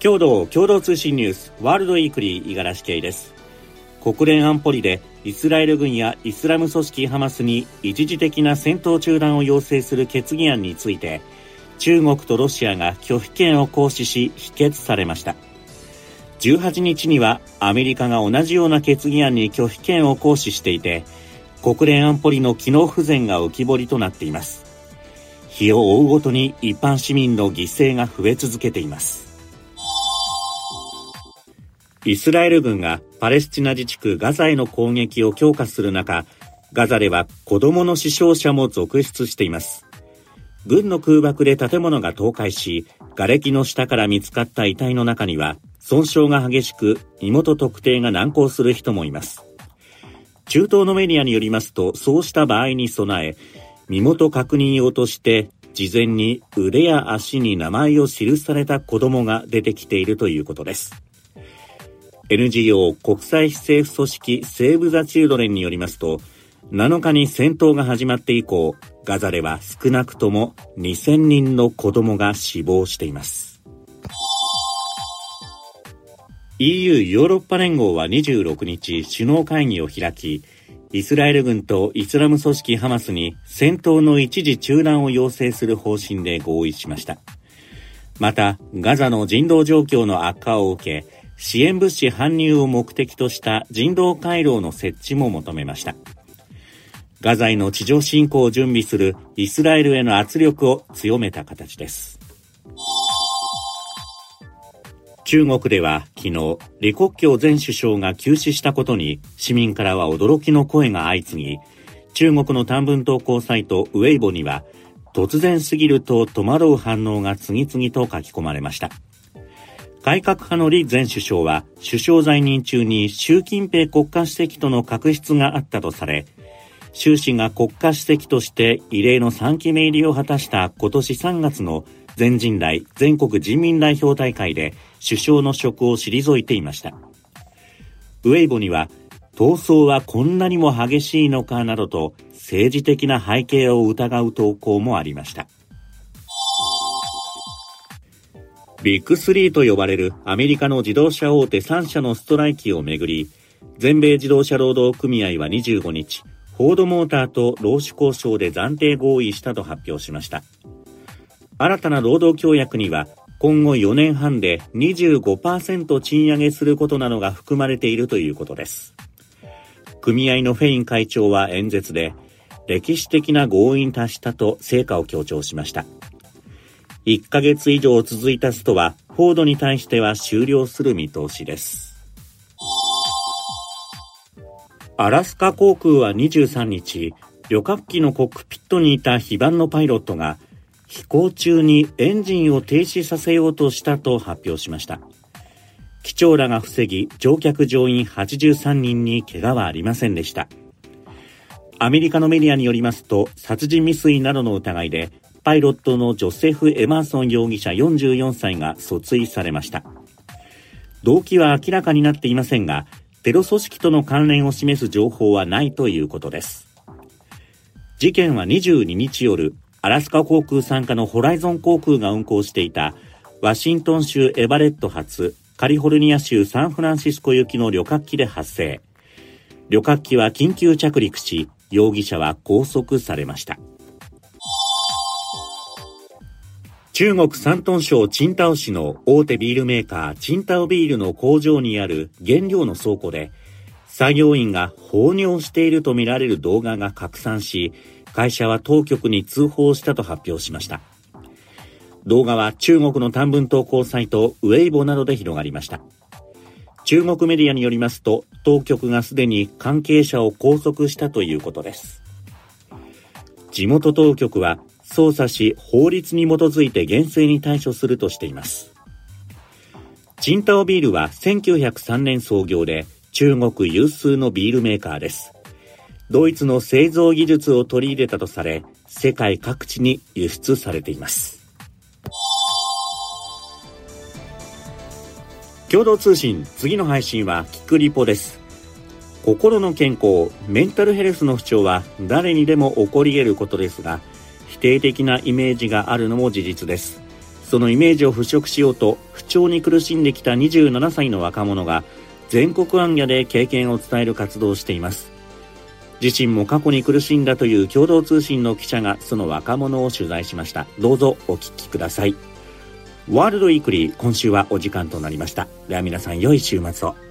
共同共同通信ニュースワールドウィークリー五十嵐圭です。国連安保理でイスラエル軍やイスラム組織ハマスに一時的な戦闘中断を要請する決議案について中国とロシアが拒否権を行使し否決されました。18日にはアメリカが同じような決議案に拒否権を行使していて国連安保理の機能不全が浮き彫りとなっています。日を追うごとに一般市民の犠牲が増え続けています。イスラエル軍がパレスチナ自治区ガザへの攻撃を強化する中ガザでは子供の死傷者も続出しています。軍の空爆で建物が倒壊し瓦礫の下から見つかった遺体の中には損傷が激しく身元特定が難航する人もいます。中東のメディアによりますとそうした場合に備え身元確認用として事前に腕や足に名前を記された子供が出てきているということです。NGO 国際非政府組織セーブ・ザ・チルドレンによりますと7日に戦闘が始まって以降ガザでは少なくとも2000人の子供が死亡しています。EU ヨーロッパ連合は26日首脳会議を開きイスラエル軍とイスラム組織ハマスに戦闘の一時中断を要請する方針で合意しました。またガザの人道状況の悪化を受け支援物資搬入を目的とした人道回廊の設置も求めましたガザへの地上侵攻を準備するイスラエルへの圧力を強めた形です。中国では昨日、李克強前首相が急死したことに市民からは驚きの声が相次ぎ、中国の短文投稿サイトウェイボには突然すぎると戸惑う反応が次々と書き込まれました。改革派の李前首相は首相在任中に習近平国家主席との確執があったとされ、習氏が国家主席として異例の3期目入りを果たした今年3月の全人代全国人民代表大会で首相の職を退いていました。ウェイボには、闘争はこんなにも激しいのかなどと政治的な背景を疑う投稿もありました。ビッグ3と呼ばれるアメリカの自動車大手3社のストライキをめぐり、全米自動車労働組合は25日、フォードモーターと労使交渉で暫定合意したと発表しました。新たな労働協約には今後4年半で25%賃上げすることなどが含まれているということです。組合のフェイン会長は演説で歴史的な合意に達したと成果を強調しました。1ヶ月以上続いたストはフォードに対しては終了する見通しです。アラスカ航空は23日、旅客機のコックピットにいた非番のパイロットが飛行中にエンジンを停止させようとしたと発表しました。機長らが防ぎ、乗客乗員83人に怪我はありませんでした。アメリカのメディアによりますと、殺人未遂などの疑いで、パイロットのジョセフ・エマーソン容疑者44歳が訴追されました。動機は明らかになっていませんが、テロ組織との関連を示す情報はないということです。事件は22日夜、アラスカ航空参加のホライゾン航空が運航していたワシントン州エバレット発カリフォルニア州サンフランシスコ行きの旅客機で発生。旅客機は緊急着陸し、容疑者は拘束されました。中国山東省チンタオ市の大手ビールメーカーチンタオビールの工場にある原料の倉庫で作業員が放尿しているとみられる動画が拡散し会社は当局に通報したと発表しました。動画は中国の短文投稿サイトウェイボなどで広がりました。中国メディアによりますと当局がすでに関係者を拘束したということです。地元当局は捜査し法律に基づいて厳正に対処するとしています。チンタオビールは1903年創業で中国有数のビールメーカーです。ドイツの製造技術を取り入れたとされ、世界各地に輸出されています。共同通信、次の配信はキクリポです。心の健康、メンタルヘルスの不調は誰にでも起こり得ることですが、否定的なイメージがあるのも事実です。そのイメージを払拭しようと不調に苦しんできた27歳の若者が全国行脚で経験を伝える活動をしています。自身も過去に苦しんだという共同通信の記者がその若者を取材しました。どうぞお聞きください。ワールドウィークリー今週はお時間となりました。では皆さん良い週末を。